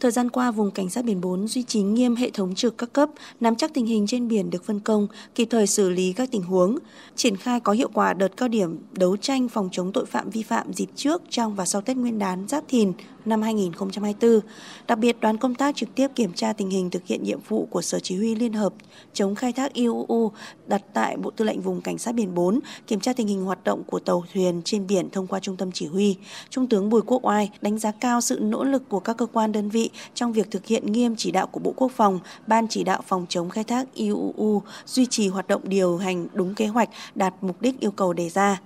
Thời gian qua, vùng cảnh sát biển 4 duy trì nghiêm hệ thống trực các cấp, nắm chắc tình hình trên biển được phân công, kịp thời xử lý các tình huống, triển khai có hiệu quả đợt cao điểm đấu tranh phòng chống tội phạm vi phạm dịp trước, trong và sau Tết Nguyên đán Giáp Thìn năm 2024. Đặc biệt, đoàn công tác trực tiếp kiểm tra tình hình thực hiện nhiệm vụ của Sở Chỉ huy Liên hợp chống khai thác IUU đặt tại Bộ Tư lệnh Vùng Cảnh sát biển 4, kiểm tra tình hình hoạt động của tàu thuyền trên biển thông qua Trung tâm Chỉ huy. Trung tướng Bùi Quốc Oai đánh giá cao sự nỗ lực của các cơ quan đơn vị trong việc thực hiện nghiêm chỉ đạo của Bộ Quốc phòng, Ban chỉ đạo phòng chống khai thác IUU duy trì hoạt động điều hành đúng kế hoạch đạt mục đích yêu cầu đề ra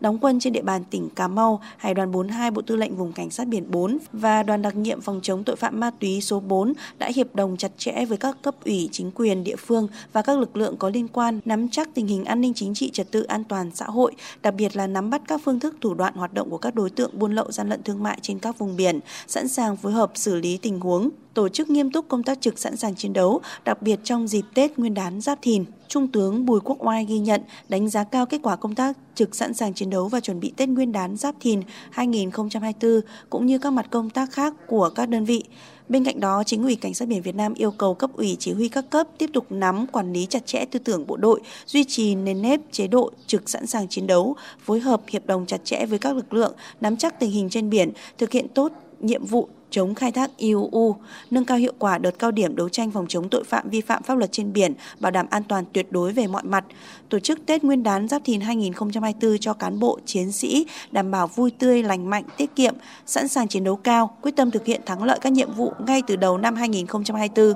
đóng quân trên địa bàn tỉnh Cà Mau, Hải đoàn 42 Bộ Tư lệnh Vùng Cảnh sát biển 4 và đoàn đặc nhiệm phòng chống tội phạm ma túy số 4 đã hiệp đồng chặt chẽ với các cấp ủy chính quyền địa phương và các lực lượng có liên quan nắm chắc tình hình an ninh chính trị trật tự an toàn xã hội, đặc biệt là nắm bắt các phương thức thủ đoạn hoạt động của các đối tượng buôn lậu gian lận thương mại trên các vùng biển, sẵn sàng phối hợp xử lý tình huống tổ chức nghiêm túc công tác trực sẵn sàng chiến đấu, đặc biệt trong dịp Tết Nguyên đán Giáp Thìn. Trung tướng Bùi Quốc Oai ghi nhận, đánh giá cao kết quả công tác trực sẵn sàng chiến đấu và chuẩn bị Tết Nguyên đán Giáp Thìn 2024 cũng như các mặt công tác khác của các đơn vị. Bên cạnh đó, chính ủy Cảnh sát biển Việt Nam yêu cầu cấp ủy chỉ huy các cấp tiếp tục nắm quản lý chặt chẽ tư tưởng bộ đội, duy trì nền nếp chế độ trực sẵn sàng chiến đấu, phối hợp hiệp đồng chặt chẽ với các lực lượng, nắm chắc tình hình trên biển, thực hiện tốt nhiệm vụ chống khai thác IUU, nâng cao hiệu quả đợt cao điểm đấu tranh phòng chống tội phạm vi phạm pháp luật trên biển, bảo đảm an toàn tuyệt đối về mọi mặt, tổ chức Tết Nguyên đán Giáp Thìn 2024 cho cán bộ, chiến sĩ đảm bảo vui tươi, lành mạnh, tiết kiệm, sẵn sàng chiến đấu cao, quyết tâm thực hiện thắng lợi các nhiệm vụ ngay từ đầu năm 2024.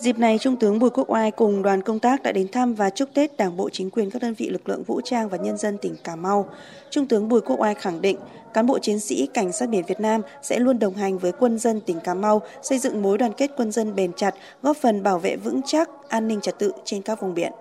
Dịp này, Trung tướng Bùi Quốc Oai cùng đoàn công tác đã đến thăm và chúc Tết Đảng bộ chính quyền các đơn vị lực lượng vũ trang và nhân dân tỉnh Cà Mau. Trung tướng Bùi Quốc Oai khẳng định, cán bộ chiến sĩ Cảnh sát biển Việt Nam sẽ luôn đồng hành với quân dân tỉnh Cà Mau, xây dựng mối đoàn kết quân dân bền chặt, góp phần bảo vệ vững chắc an ninh trật tự trên các vùng biển.